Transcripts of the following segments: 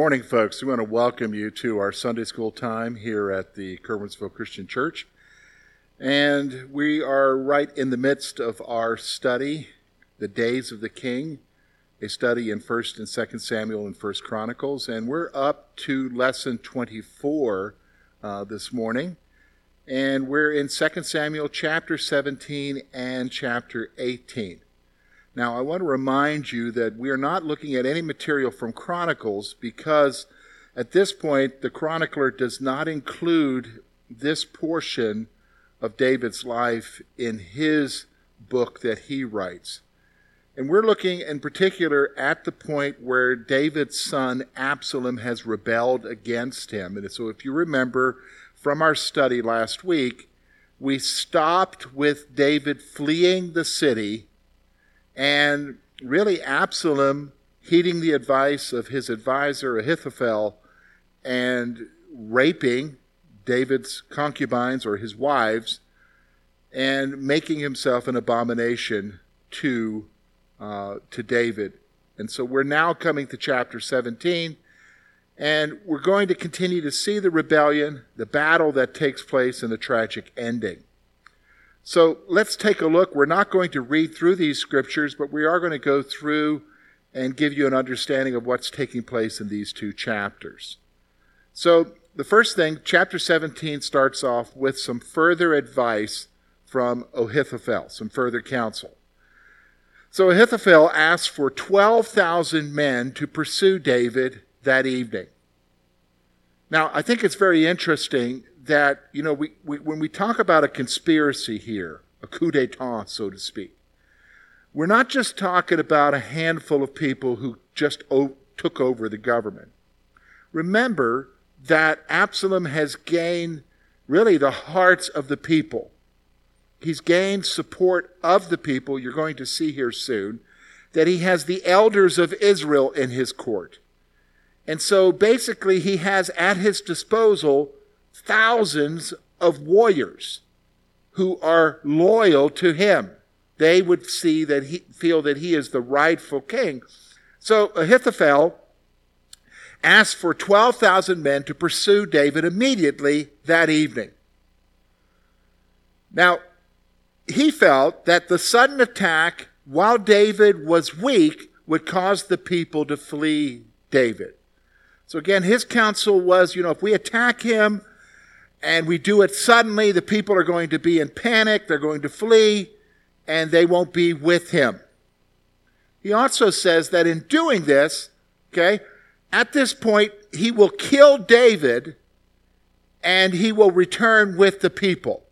Morning, folks. We want to welcome you to our Sunday school time here at the Curwensville Christian Church. And we are right in the midst of our study, The Days of the King, a study in 1st and 2nd Samuel and 1st Chronicles. And we're up to lesson 24 uh, this morning. And we're in 2 Samuel chapter 17 and chapter 18. Now, I want to remind you that we are not looking at any material from Chronicles because at this point, the chronicler does not include this portion of David's life in his book that he writes. And we're looking in particular at the point where David's son Absalom has rebelled against him. And so, if you remember from our study last week, we stopped with David fleeing the city and really, Absalom, heeding the advice of his advisor Ahithophel and raping David's concubines or his wives and making himself an abomination to, uh, to David. And so we're now coming to chapter 17, and we're going to continue to see the rebellion, the battle that takes place, and the tragic ending. So let's take a look. We're not going to read through these scriptures, but we are going to go through and give you an understanding of what's taking place in these two chapters. So, the first thing, chapter 17 starts off with some further advice from Ahithophel, some further counsel. So, Ahithophel asks for 12,000 men to pursue David that evening. Now, I think it's very interesting that, you know, we, we, when we talk about a conspiracy here, a coup d'etat, so to speak, we're not just talking about a handful of people who just o- took over the government. Remember that Absalom has gained really the hearts of the people. He's gained support of the people, you're going to see here soon, that he has the elders of Israel in his court. And so basically, he has at his disposal thousands of warriors who are loyal to him. They would see that he feel that he is the rightful king. So Ahithophel asked for 12,000 men to pursue David immediately that evening. Now, he felt that the sudden attack while David was weak would cause the people to flee David. So again, his counsel was, you know, if we attack him, and we do it suddenly, the people are going to be in panic, they're going to flee, and they won't be with him. He also says that in doing this, okay, at this point, he will kill David and he will return with the people.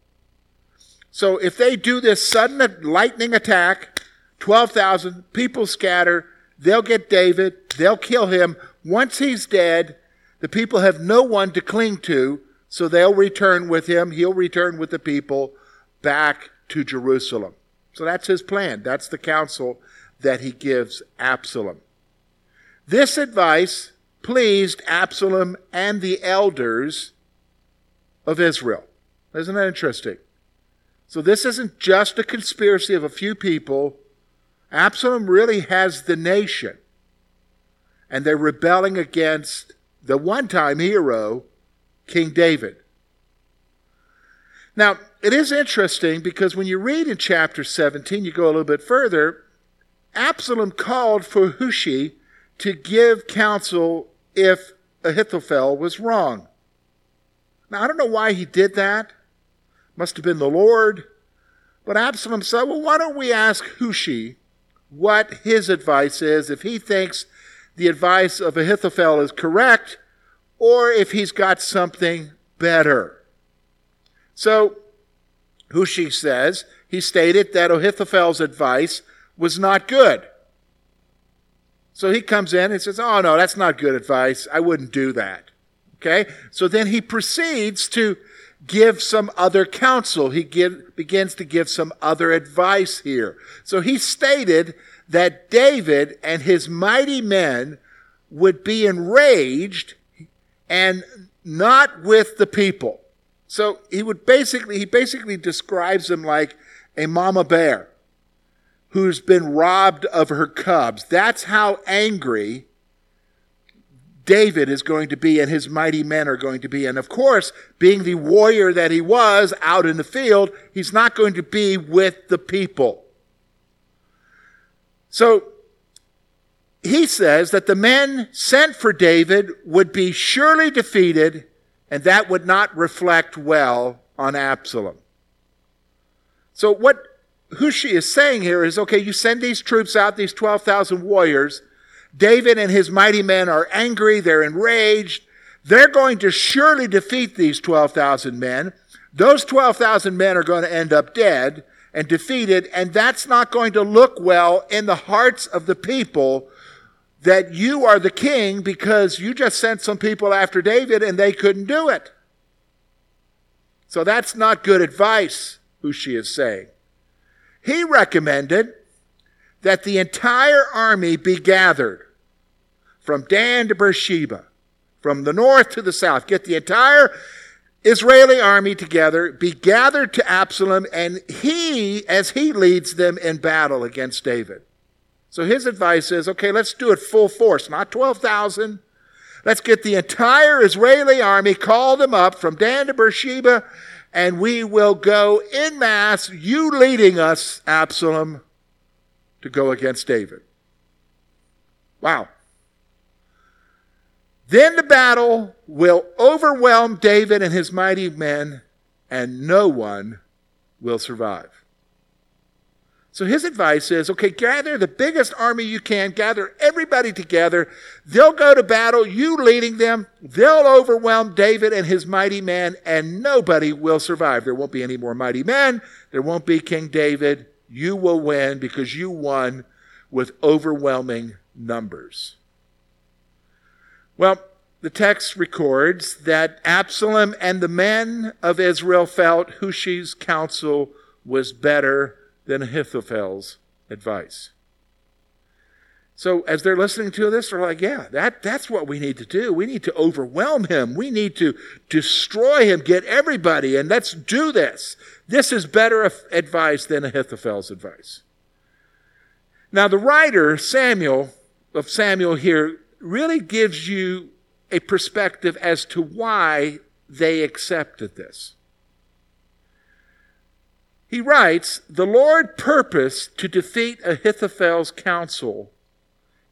So if they do this sudden lightning attack, 12,000 people scatter, they'll get David, they'll kill him. Once he's dead, the people have no one to cling to, so they'll return with him. He'll return with the people back to Jerusalem. So that's his plan. That's the counsel that he gives Absalom. This advice pleased Absalom and the elders of Israel. Isn't that interesting? So this isn't just a conspiracy of a few people. Absalom really has the nation. And they're rebelling against the one time hero King David. Now, it is interesting because when you read in chapter 17, you go a little bit further, Absalom called for Hushai to give counsel if Ahithophel was wrong. Now, I don't know why he did that. Must have been the Lord. But Absalom said, well, why don't we ask Hushai what his advice is if he thinks the advice of Ahithophel is correct or if he's got something better. So, Hushai says, he stated that Ahithophel's advice was not good. So he comes in and says, Oh, no, that's not good advice. I wouldn't do that. Okay? So then he proceeds to give some other counsel. He give, begins to give some other advice here. So he stated that David and his mighty men would be enraged and not with the people. So he would basically, he basically describes them like a mama bear who's been robbed of her cubs. That's how angry David is going to be and his mighty men are going to be. And of course, being the warrior that he was out in the field, he's not going to be with the people. So he says that the men sent for David would be surely defeated, and that would not reflect well on Absalom. So what Hushai is saying here is okay, you send these troops out, these 12,000 warriors. David and his mighty men are angry, they're enraged. They're going to surely defeat these 12,000 men. Those 12,000 men are going to end up dead and defeated, and that's not going to look well in the hearts of the people that you are the king because you just sent some people after David and they couldn't do it. So that's not good advice, Hushai is saying. He recommended that the entire army be gathered from Dan to Beersheba, from the north to the south. Get the entire Israeli army together, be gathered to Absalom, and he, as he leads them in battle against David. So his advice is okay, let's do it full force, not 12,000. Let's get the entire Israeli army, call them up from Dan to Beersheba, and we will go in mass, you leading us, Absalom, to go against David. Wow. Then the battle will overwhelm David and his mighty men, and no one will survive. So his advice is okay, gather the biggest army you can, gather everybody together. They'll go to battle, you leading them. They'll overwhelm David and his mighty men, and nobody will survive. There won't be any more mighty men. There won't be King David. You will win because you won with overwhelming numbers. Well, the text records that Absalom and the men of Israel felt Hushai's counsel was better than Ahithophel's advice. So as they're listening to this, they're like, yeah, that, that's what we need to do. We need to overwhelm him. We need to destroy him, get everybody, and let's do this. This is better advice than Ahithophel's advice. Now, the writer, Samuel, of Samuel here, really gives you a perspective as to why they accepted this. He writes, The Lord purposed to defeat Ahithophel's counsel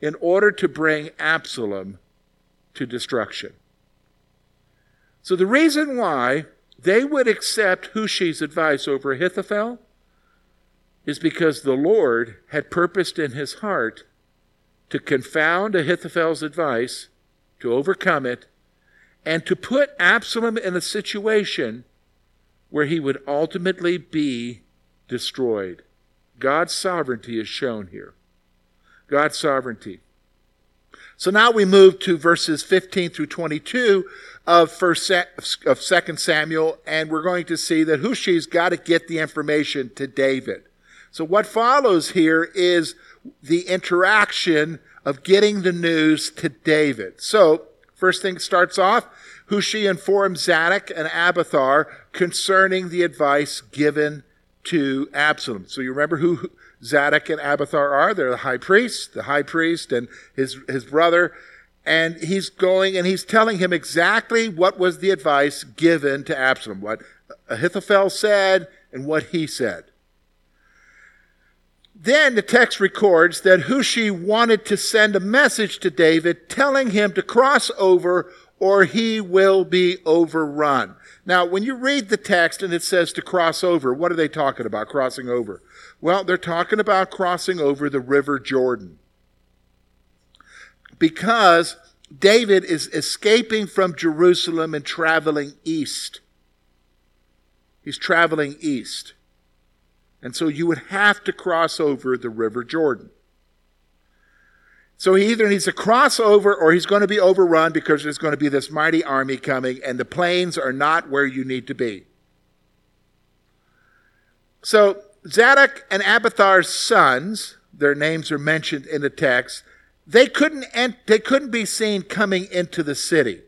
in order to bring Absalom to destruction. So the reason why they would accept Hushai's advice over Ahithophel is because the Lord had purposed in his heart to confound Ahithophel's advice, to overcome it, and to put Absalom in a situation where he would ultimately be destroyed. God's sovereignty is shown here. God's sovereignty. So now we move to verses 15 through 22 of first of second Samuel and we're going to see that Hushai's got to get the information to David. So what follows here is the interaction of getting the news to David. So first thing starts off Hushai informed Zadok and Abiathar concerning the advice given to Absalom. So you remember who Zadok and Abiathar are? They're the high priest, the high priest and his, his brother. And he's going and he's telling him exactly what was the advice given to Absalom, what Ahithophel said and what he said. Then the text records that Hushai wanted to send a message to David telling him to cross over or he will be overrun. Now, when you read the text and it says to cross over, what are they talking about, crossing over? Well, they're talking about crossing over the river Jordan. Because David is escaping from Jerusalem and traveling east. He's traveling east. And so you would have to cross over the river Jordan. So he either needs to cross over or he's going to be overrun because there's going to be this mighty army coming and the plains are not where you need to be. So Zadok and Abiathar's sons, their names are mentioned in the text, they couldn't, ent- they couldn't be seen coming into the city.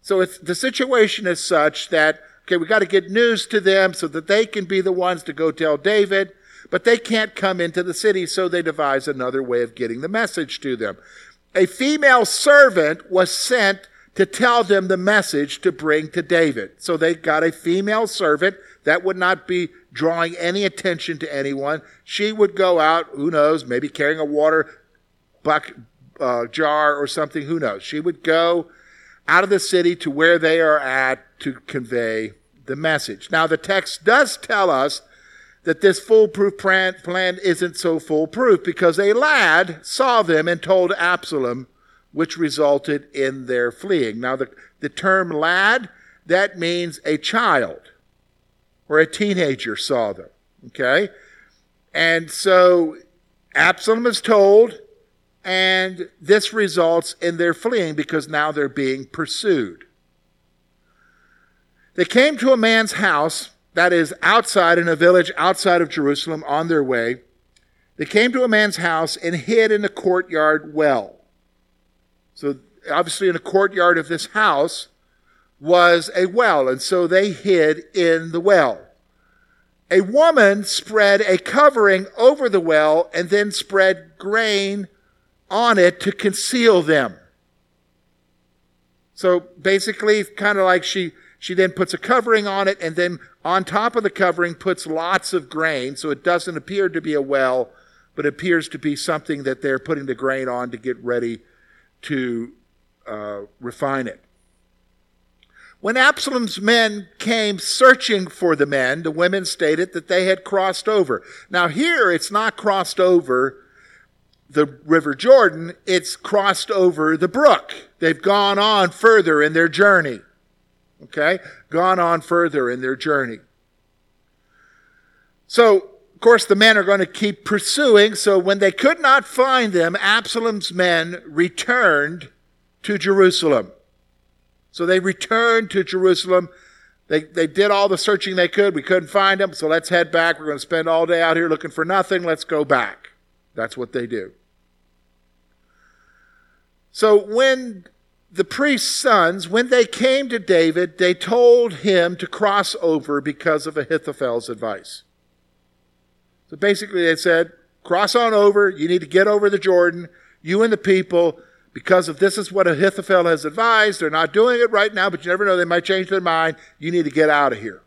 So the situation is such that, okay, we got to get news to them so that they can be the ones to go tell David. But they can't come into the city, so they devise another way of getting the message to them. a female servant was sent to tell them the message to bring to David. So they got a female servant that would not be drawing any attention to anyone. She would go out, who knows, maybe carrying a water buck, uh, jar or something, who knows. She would go out of the city to where they are at to convey the message. Now, the text does tell us that this foolproof plan, isn't so foolproof because a lad saw them and told Absalom, which resulted in their fleeing. Now, the, the term lad, that means a child or a teenager saw them. Okay? And so Absalom is told, and this results in their fleeing because now they're being pursued. They came to a man's house that is outside in a village outside of Jerusalem on their way. They came to a man's house and hid in the courtyard well. So, obviously, in the courtyard of this house was a well, and so they hid in the well. A woman spread a covering over the well and then spread grain on it to conceal them. So basically, kind of like she, she then puts a covering on it and then on top of the covering puts lots of grain so it doesn't appear to be a well, but appears to be something that they're putting the grain on to get ready to uh, refine it. When Absalom's men came searching for the men, the women stated that they had crossed over. Now, here it's not crossed over the River Jordan, it's crossed over the brook. They've gone on further in their journey. Okay? Gone on further in their journey. So, of course, the men are going to keep pursuing. So, when they could not find them, Absalom's men returned to Jerusalem. So they returned to Jerusalem. They, they did all the searching they could. We couldn't find them, so let's head back. We're going to spend all day out here looking for nothing. Let's go back. That's what they do. So when the priest's sons, when they came to David, they told him to cross over because of Ahithophel's advice. So basically, they said, cross on over. You need to get over the Jordan. You and the people because if this is what Ahithophel has advised, they're not doing it right now, but you never know, they might change their mind. You need to get out of here.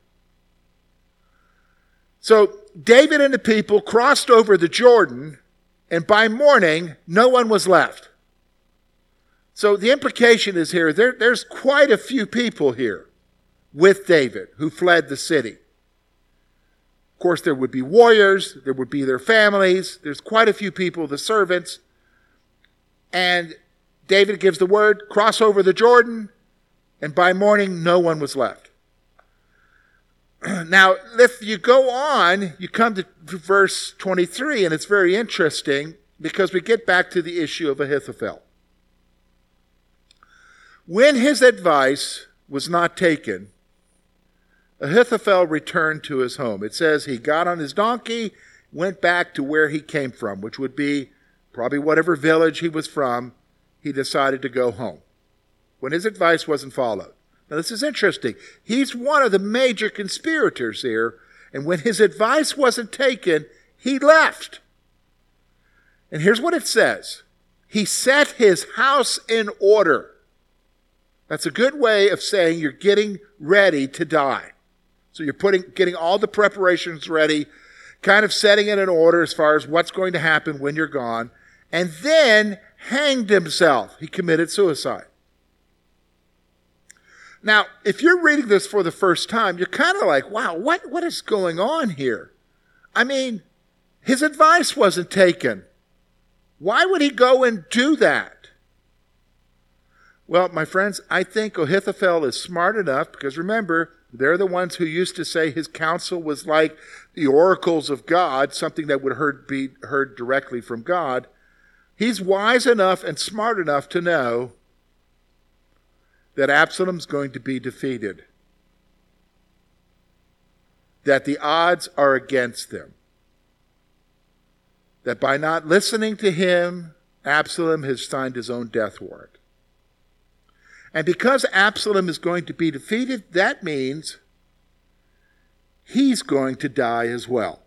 So David and the people crossed over the Jordan, and by morning, no one was left. So the implication is here there, there's quite a few people here with David who fled the city. Of course, there would be warriors, there would be their families, there's quite a few people, the servants. And David gives the word, cross over the Jordan, and by morning no one was left. now, if you go on, you come to verse 23, and it's very interesting because we get back to the issue of Ahithophel. When his advice was not taken, Ahithophel returned to his home. It says he got on his donkey, went back to where he came from, which would be probably whatever village he was from, he decided to go home when his advice wasn't followed. Now, this is interesting. He's one of the major conspirators here, and when his advice wasn't taken, he left. And here's what it says He set his house in order. That's a good way of saying you're getting ready to die. So you're putting, getting all the preparations ready, kind of setting it in order as far as what's going to happen when you're gone. And then hanged himself. He committed suicide. Now, if you're reading this for the first time, you're kind of like, wow, what, what is going on here? I mean, his advice wasn't taken. Why would he go and do that? Well, my friends, I think Ahithophel is smart enough because remember, they're the ones who used to say his counsel was like the oracles of God, something that would heard, be heard directly from God. He's wise enough and smart enough to know that Absalom's going to be defeated, that the odds are against them, that by not listening to him, Absalom has signed his own death warrant. And because Absalom is going to be defeated, that means he's going to die as well.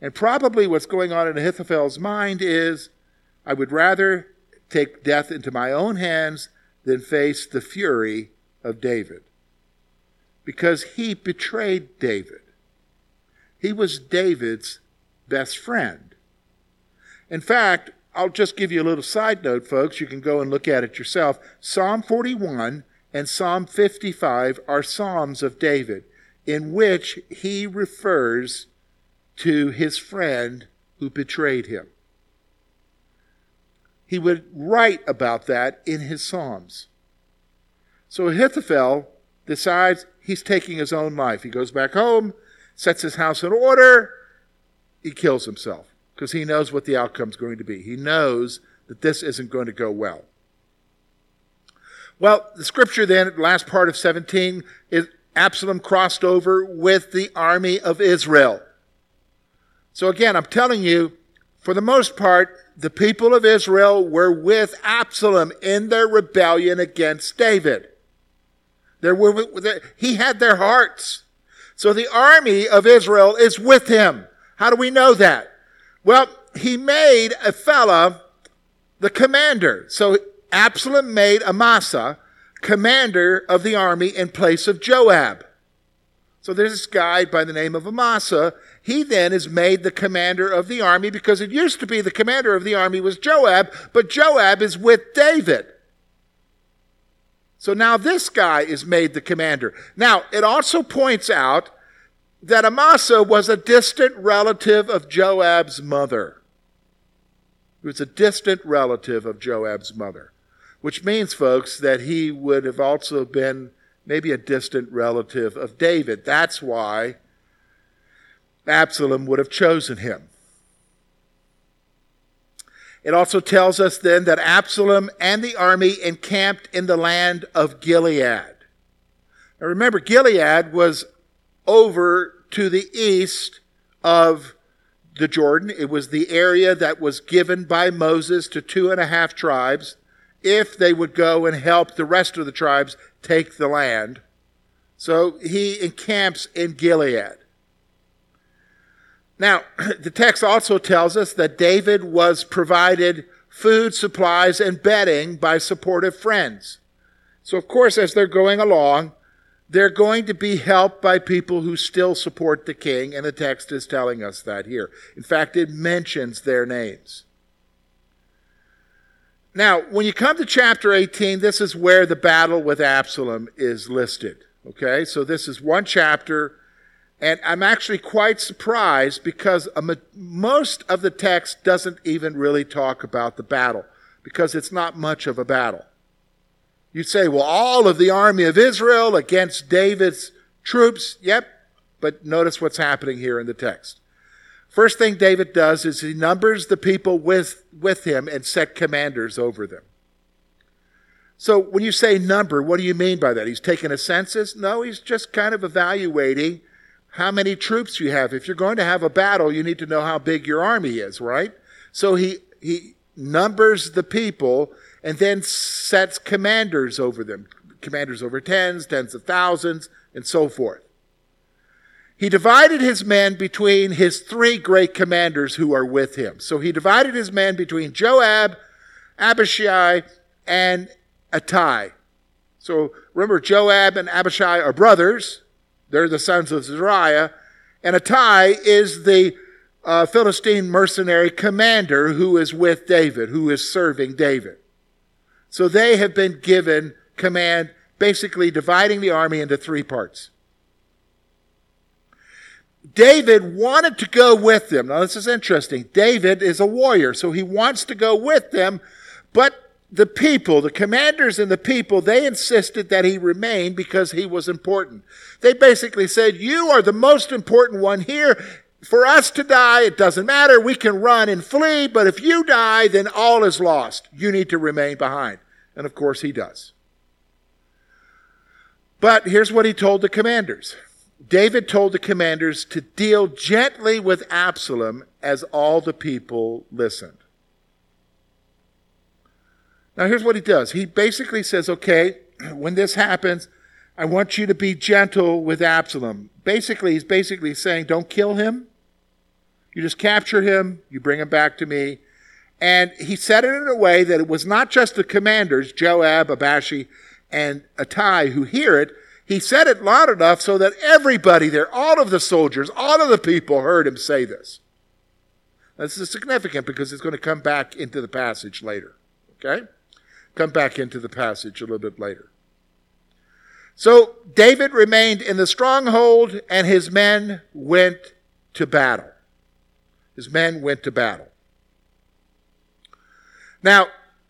And probably what's going on in Ahithophel's mind is I would rather take death into my own hands than face the fury of David. Because he betrayed David. He was David's best friend. In fact, I'll just give you a little side note, folks. You can go and look at it yourself. Psalm 41 and Psalm 55 are Psalms of David in which he refers to his friend who betrayed him. He would write about that in his Psalms. So Ahithophel decides he's taking his own life. He goes back home, sets his house in order, he kills himself because he knows what the outcome is going to be. He knows that this isn't going to go well. Well, the scripture then, last part of 17, is Absalom crossed over with the army of Israel. So again, I'm telling you, for the most part, the people of Israel were with Absalom in their rebellion against David. There Were, he had their hearts. So the army of Israel is with him. How do we know that? Well, he made a fella the commander. So Absalom made Amasa commander of the army in place of Joab. So there's this guy by the name of Amasa. He then is made the commander of the army because it used to be the commander of the army was Joab, but Joab is with David. So now this guy is made the commander. Now, it also points out that Amasa was a distant relative of Joab's mother. He was a distant relative of Joab's mother, which means, folks, that he would have also been maybe a distant relative of David. That's why Absalom would have chosen him. It also tells us then that Absalom and the army encamped in the land of Gilead. Now remember, Gilead was over to the east of the Jordan. It was the area that was given by Moses to two and a half tribes if they would go and help the rest of the tribes take the land. So he encamps in Gilead. Now, the text also tells us that David was provided food, supplies, and bedding by supportive friends. So, of course, as they're going along, they're going to be helped by people who still support the king, and the text is telling us that here. In fact, it mentions their names. Now, when you come to chapter 18, this is where the battle with Absalom is listed. Okay, so this is one chapter, and I'm actually quite surprised because most of the text doesn't even really talk about the battle because it's not much of a battle. You'd say, well, all of the army of Israel against David's troops. Yep. But notice what's happening here in the text. First thing David does is he numbers the people with, with him and set commanders over them. So when you say number, what do you mean by that? He's taking a census? No, he's just kind of evaluating how many troops you have. If you're going to have a battle, you need to know how big your army is, right? So he, he numbers the people and then sets commanders over them commanders over tens, tens of thousands, and so forth. He divided his men between his three great commanders who are with him. So he divided his men between Joab, Abishai, and Attai. So remember, Joab and Abishai are brothers. They're the sons of Zeruiah. And Attai is the uh, Philistine mercenary commander who is with David, who is serving David. So they have been given command, basically dividing the army into three parts. David wanted to go with them. Now, this is interesting. David is a warrior, so he wants to go with them, but the people, the commanders and the people, they insisted that he remain because he was important. They basically said, You are the most important one here. For us to die, it doesn't matter. We can run and flee, but if you die, then all is lost. You need to remain behind. And of course, he does. But here's what he told the commanders David told the commanders to deal gently with Absalom as all the people listened. Now, here's what he does he basically says, okay, when this happens, I want you to be gentle with Absalom. Basically, he's basically saying, don't kill him. You just capture him, you bring him back to me, And he said it in a way that it was not just the commanders, Joab, Abishai, and Ittai, who hear it. He said it loud enough so that everybody there, all of the soldiers, all of the people heard him say this. This is significant because it's going to come back into the passage later. Okay? Come back into the passage a little bit later. So David remained in the stronghold and his men went to battle. His men went to battle. Now,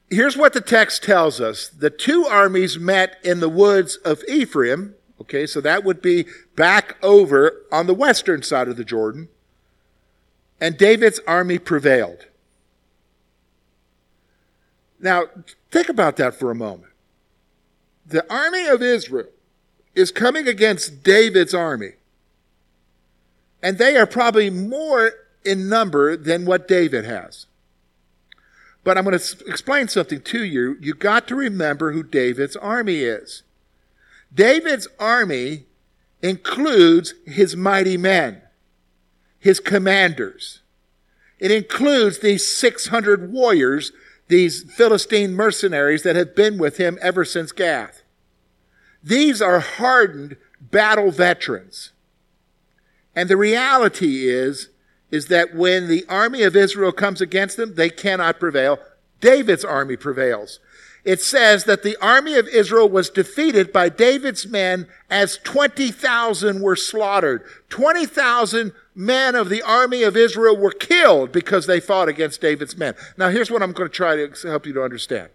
here's what the text tells us. The two armies met in the woods of Ephraim. Okay, so that would be back over on the western side of the Jordan. And David's army prevailed. Now, think about that for a moment. The army of Israel is coming against David's army. And they are probably more in number than what David has. But I'm going to explain something to you. You got to remember who David's army is. David's army includes his mighty men, his commanders. It includes these 600 warriors, these Philistine mercenaries that have been with him ever since Gath. These are hardened battle veterans. And the reality is, is that when the army of Israel comes against them, they cannot prevail. David's army prevails. It says that the army of Israel was defeated by David's men as 20,000 were slaughtered. 20,000 men of the army of Israel were killed because they fought against David's men. Now, here's what I'm going to try to help you to understand.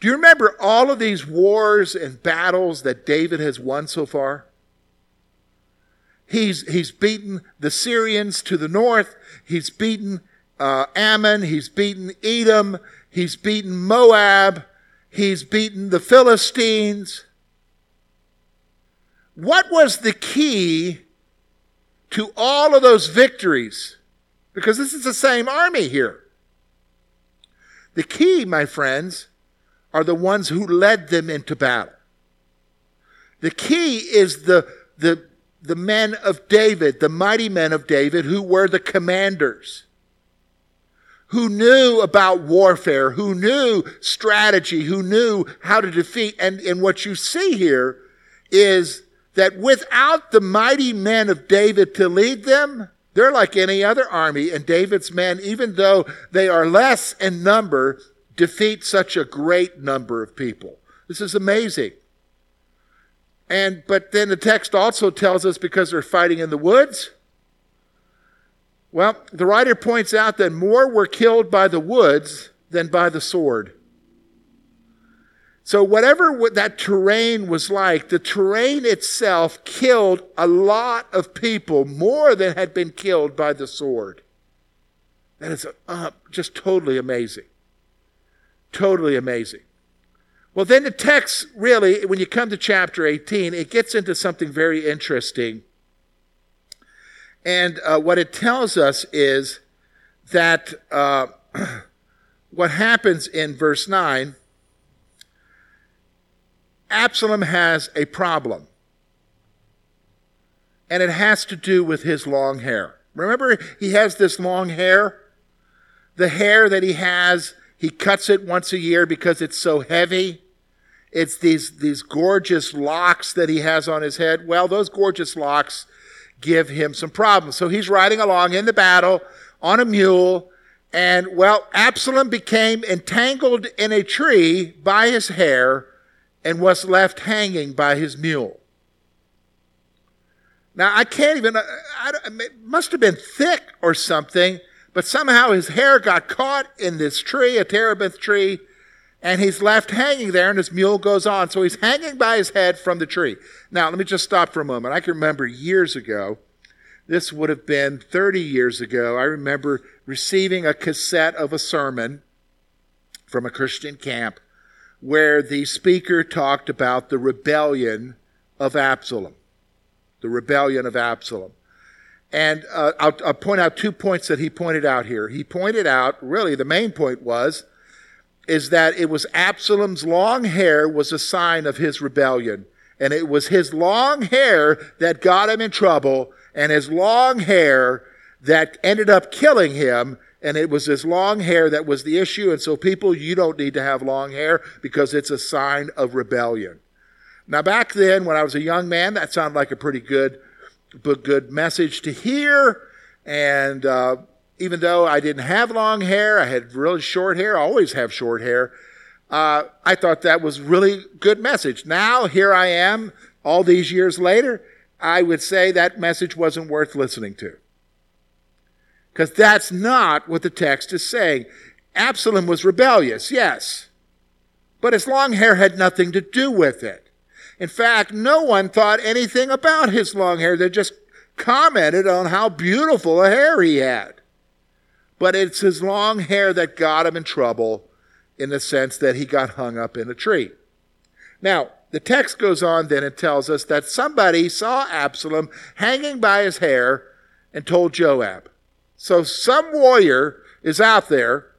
Do you remember all of these wars and battles that David has won so far? He's, he's beaten the Syrians to the north. He's beaten uh, Ammon. He's beaten Edom. He's beaten Moab. He's beaten the Philistines. What was the key to all of those victories? Because this is the same army here. The key, my friends, are the ones who led them into battle. The key is the, the the men of David, the mighty men of David, who were the commanders, who knew about warfare, who knew strategy, who knew how to defeat. And, and what you see here is that without the mighty men of David to lead them, they're like any other army, and David's men, even though they are less in number, defeat such a great number of people. This is amazing. And but then the text also tells us because they're fighting in the woods. Well, the writer points out that more were killed by the woods than by the sword. So, whatever that terrain was like, the terrain itself killed a lot of people, more than had been killed by the sword. That is uh, just totally amazing. Totally amazing. Well, then the text really, when you come to chapter 18, it gets into something very interesting. And uh, what it tells us is that uh, what happens in verse 9 Absalom has a problem. And it has to do with his long hair. Remember, he has this long hair? The hair that he has he cuts it once a year because it's so heavy. It's these, these gorgeous locks that he has on his head. Well, those gorgeous locks give him some problems. So he's riding along in the battle on a mule, and well, Absalom became entangled in a tree by his hair and was left hanging by his mule. Now, I can't even, I, I, it must have been thick or something but somehow his hair got caught in this tree, a terebinth tree, and he's left hanging there, and his mule goes on. So he's hanging by his head from the tree. Now, let me just stop for a moment. I can remember years ago, this would have been 30 years ago, I remember receiving a cassette of a sermon from a Christian camp where the speaker talked about the rebellion of Absalom. The rebellion of Absalom. And uh, I'll, I'll, point out two points that he pointed out here. He pointed out, really, the main point was, is that it was Absalom's long hair was a sign of his rebellion. And it was his long hair that got him in trouble, and his long hair that ended up killing him and it was his long hair that was the issue. And so, people, you don't need to have long hair because it's a sign of rebellion. Now, back then, when I was a young man, that sounded like a pretty good, good message to hear. And uh, even though I didn't have long hair, I had really short hair. I always have short hair. Uh, I thought that was really good message. Now here I am, all these years later. I would say that message wasn't worth listening to. Because that's not what the text is saying. Absalom was rebellious, yes. But his long hair had nothing to do with it. In fact, no one thought anything about his long hair. They just commented on how beautiful a hair he had. But it's his long hair that got him in trouble in the sense that he got hung up in a tree. Now, the text goes on then and tells us that somebody saw Absalom hanging by his hair and told Joab. So some warrior is out there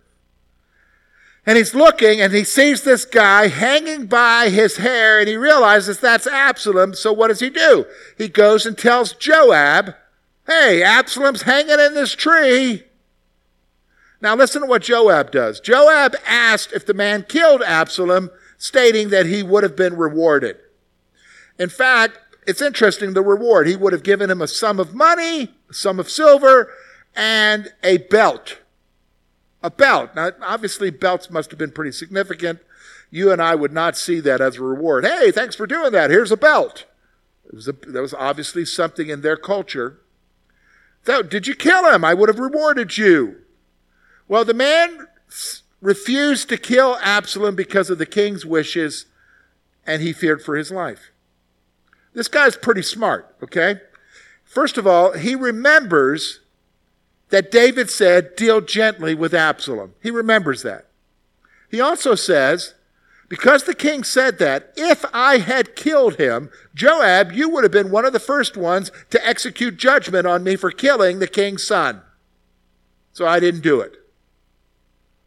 and he's looking and he sees this guy hanging by his hair and he realizes that's Absalom. So what does he do? He goes and tells Joab, Hey, Absalom's hanging in this tree. Now listen to what Joab does. Joab asked if the man killed Absalom, stating that he would have been rewarded. In fact, it's interesting the reward. He would have given him a sum of money, a sum of silver, and a belt. A belt. Now, obviously, belts must have been pretty significant. You and I would not see that as a reward. Hey, thanks for doing that. Here's a belt. It was a, that was obviously something in their culture. So, did you kill him? I would have rewarded you. Well, the man refused to kill Absalom because of the king's wishes, and he feared for his life. This guy's pretty smart, okay? First of all, he remembers that David said, deal gently with Absalom. He remembers that. He also says, because the king said that, if I had killed him, Joab, you would have been one of the first ones to execute judgment on me for killing the king's son. So I didn't do it.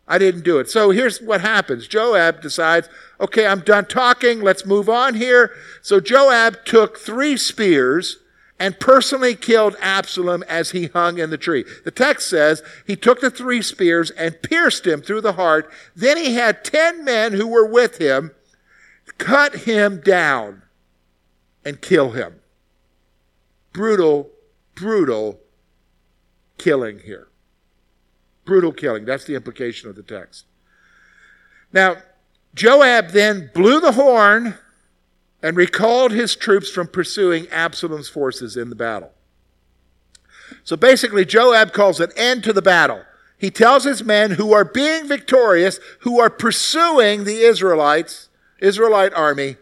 I didn't do it. So here's what happens. Joab decides, okay, I'm done talking. Let's move on here. So Joab took three spears and personally killed Absalom as he hung in the tree. The text says he took the three spears and pierced him through the heart. Then he had ten men who were with him cut him down and kill him. Brutal, brutal killing here. Brutal killing. That's the implication of the text. Now, Joab then blew the horn and recalled his troops from pursuing Absalom's forces in the battle. So basically, Joab calls an end to the battle. He tells his men who are being victorious, who are pursuing the Israelites, Israelite army,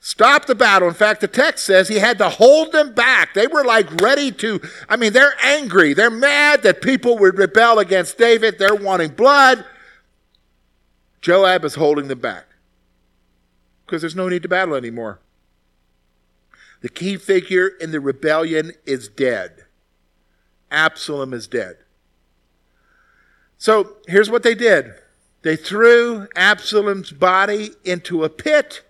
stop the battle. In fact, the text says he had to hold them back. They were like ready to, I mean, they're angry. They're mad that people would rebel against David. They're wanting blood. Joab is holding them back because there's no need to battle anymore. The key figure in the rebellion is dead. Absalom is dead. So here's what they did they threw Absalom's body into a pit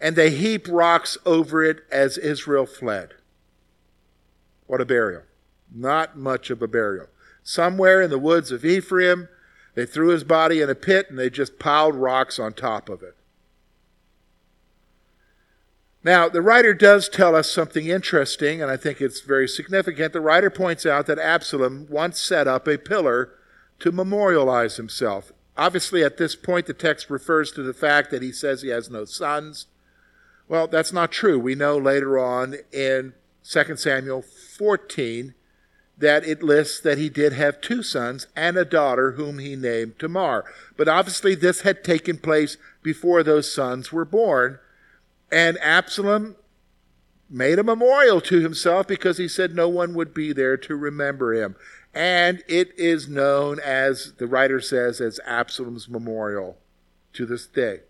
and they heaped rocks over it as Israel fled. What a burial. Not much of a burial. Somewhere in the woods of Ephraim, they threw his body in a pit and they just piled rocks on top of it. Now, the writer does tell us something interesting, and I think it's very significant. The writer points out that Absalom once set up a pillar to memorialize himself. Obviously, at this point, the text refers to the fact that he says he has no sons. Well, that's not true. We know later on in 2 Samuel 14 that it lists that he did have two sons and a daughter whom he named Tamar. But obviously, this had taken place before those sons were born. And Absalom made a memorial to himself because he said no one would be there to remember him. And it is known as, the writer says, as Absalom's memorial to this day.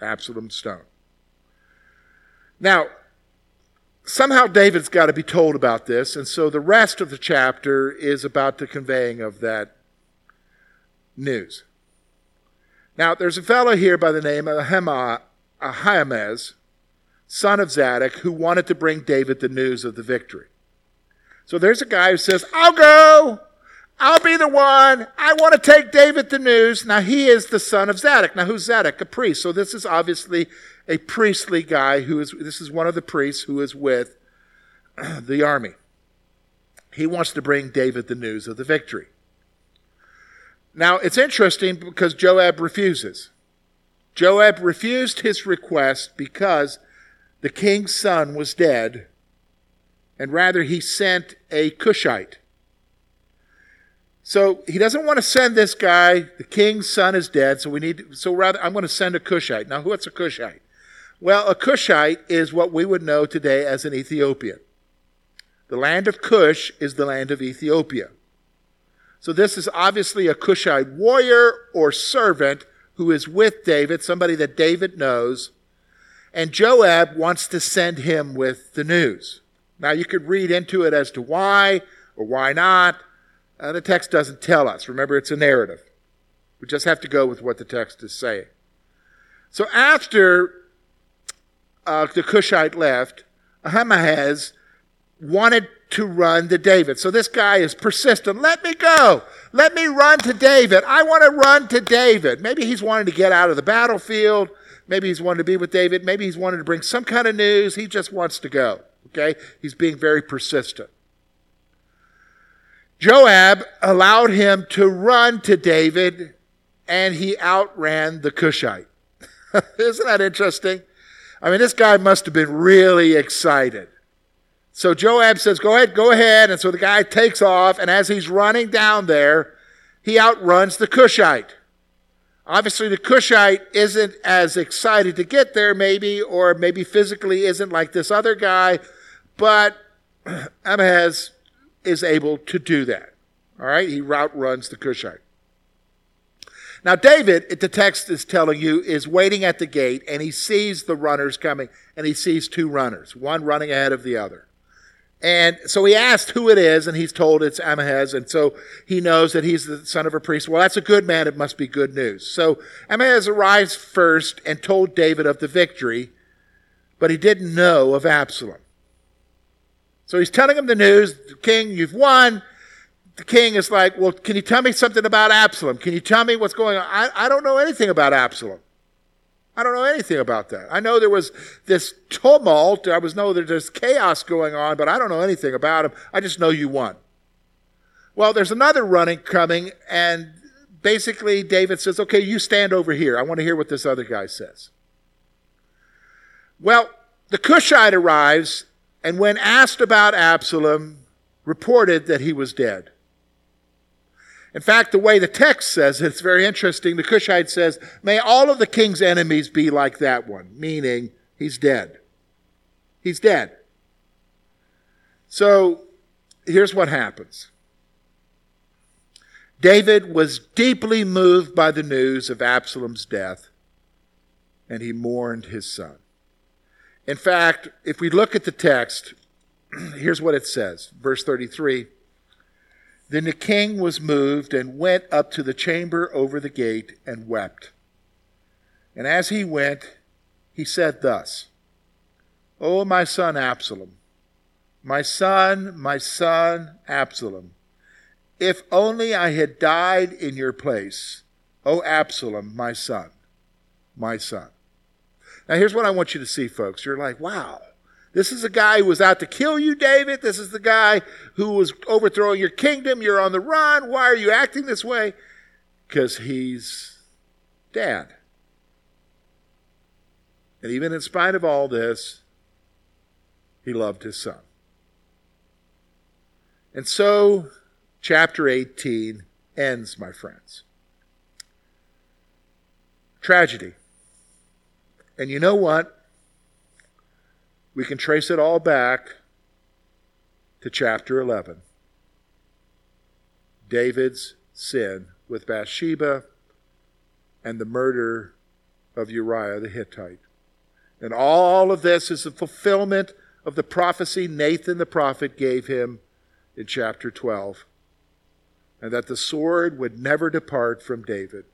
Absalom's stone. Now, somehow David's got to be told about this, and so the rest of the chapter is about the conveying of that news. Now, there's a fellow here by the name of Ahima Ahimaaz son of Zadok, who wanted to bring David the news of the victory. So there's a guy who says, I'll go. I'll be the one. I want to take David the news. Now, he is the son of Zadok. Now, who's Zadok? A priest. So, this is obviously a priestly guy who is, this is one of the priests who is with the army. He wants to bring David the news of the victory. Now, it's interesting because Joab refuses. Joab refused his request because the king's son was dead, and rather he sent a Cushite so he doesn't want to send this guy. The king's son is dead, so we need. So rather, I'm going to send a Cushite. Now, what's a Cushite? Well, a Cushite is what we would know today as an Ethiopian. The land of Cush is the land of Ethiopia. So this is obviously a Cushite warrior or servant who is with David, somebody that David knows, and Joab wants to send him with the news. Now you could read into it as to why or why not. Uh, the text doesn't tell us. Remember, it's a narrative. We just have to go with what the text is saying. So after uh, the Cushite left, Ahimaaz wanted to run to David. So this guy is persistent. Let me go. Let me run to David. I want to run to David. Maybe he's wanting to get out of the battlefield. Maybe he's wanting to be with David. Maybe he's wanting to bring some kind of news. He just wants to go. Okay? He's being very persistent. Joab allowed him to run to David, and he outran the Cushite. Isn't that interesting? I mean, this guy must have been really excited. So Joab says, Go ahead, go ahead. And so the guy takes off, and as he's running down there, he outruns the Cushite. Obviously, the Cushite isn't as excited to get there, maybe, or maybe physically isn't like this other guy, but Ahimaaz is able to do that. All right, he route runs the Cushite. Now, David, the text is telling you, is waiting at the gate and he sees the runners coming and he sees two runners, one running ahead of the other. And so he asked who it is, and he's told it's Ahimaaz, and so he knows that he's the son of a priest. Well, that's a good man. It must be good news. So Ahimaaz arrives first and told David of the victory, but he didn't know of Absalom. So he's telling him the news, King, you've won. The king is like, Well, can you tell me something about Absalom? Can you tell me what's going on? I, I don't know anything about Absalom. I don't know anything about that. I know there was this tumult. I was know there's chaos going on, but I don't know anything about him. I just know you won. Well, there's another running coming, and basically David says, Okay, you stand over here. I want to hear what this other guy says. Well, the Cushite arrives and when asked about Absalom, reported that he was dead. In fact, the way the text says it, it's very interesting. The Cushite says, May all of the king's enemies be like that one, meaning he's dead. He's dead. So here's what happens David was deeply moved by the news of Absalom's death, and he mourned his son. In fact, if we look at the text, here's what it says. Verse 33 Then the king was moved and went up to the chamber over the gate and wept. And as he went, he said thus O my son Absalom, my son, my son Absalom, if only I had died in your place, O Absalom, my son, my son. Now, here's what I want you to see, folks. You're like, wow, this is a guy who was out to kill you, David. This is the guy who was overthrowing your kingdom. You're on the run. Why are you acting this way? Because he's dad. And even in spite of all this, he loved his son. And so, chapter 18 ends, my friends. Tragedy. And you know what? We can trace it all back to chapter 11. David's sin with Bathsheba and the murder of Uriah the Hittite. And all of this is the fulfillment of the prophecy Nathan the prophet gave him in chapter 12. And that the sword would never depart from David.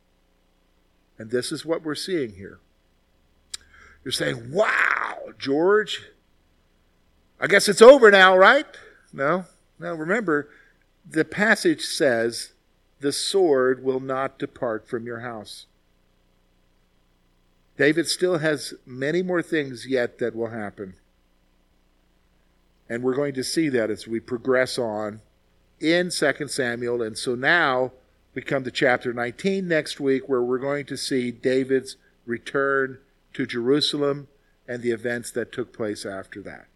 And this is what we're seeing here. You're saying, wow, George, I guess it's over now, right? No, no, remember, the passage says, The sword will not depart from your house. David still has many more things yet that will happen. And we're going to see that as we progress on in 2 Samuel. And so now we come to chapter 19 next week, where we're going to see David's return to Jerusalem and the events that took place after that.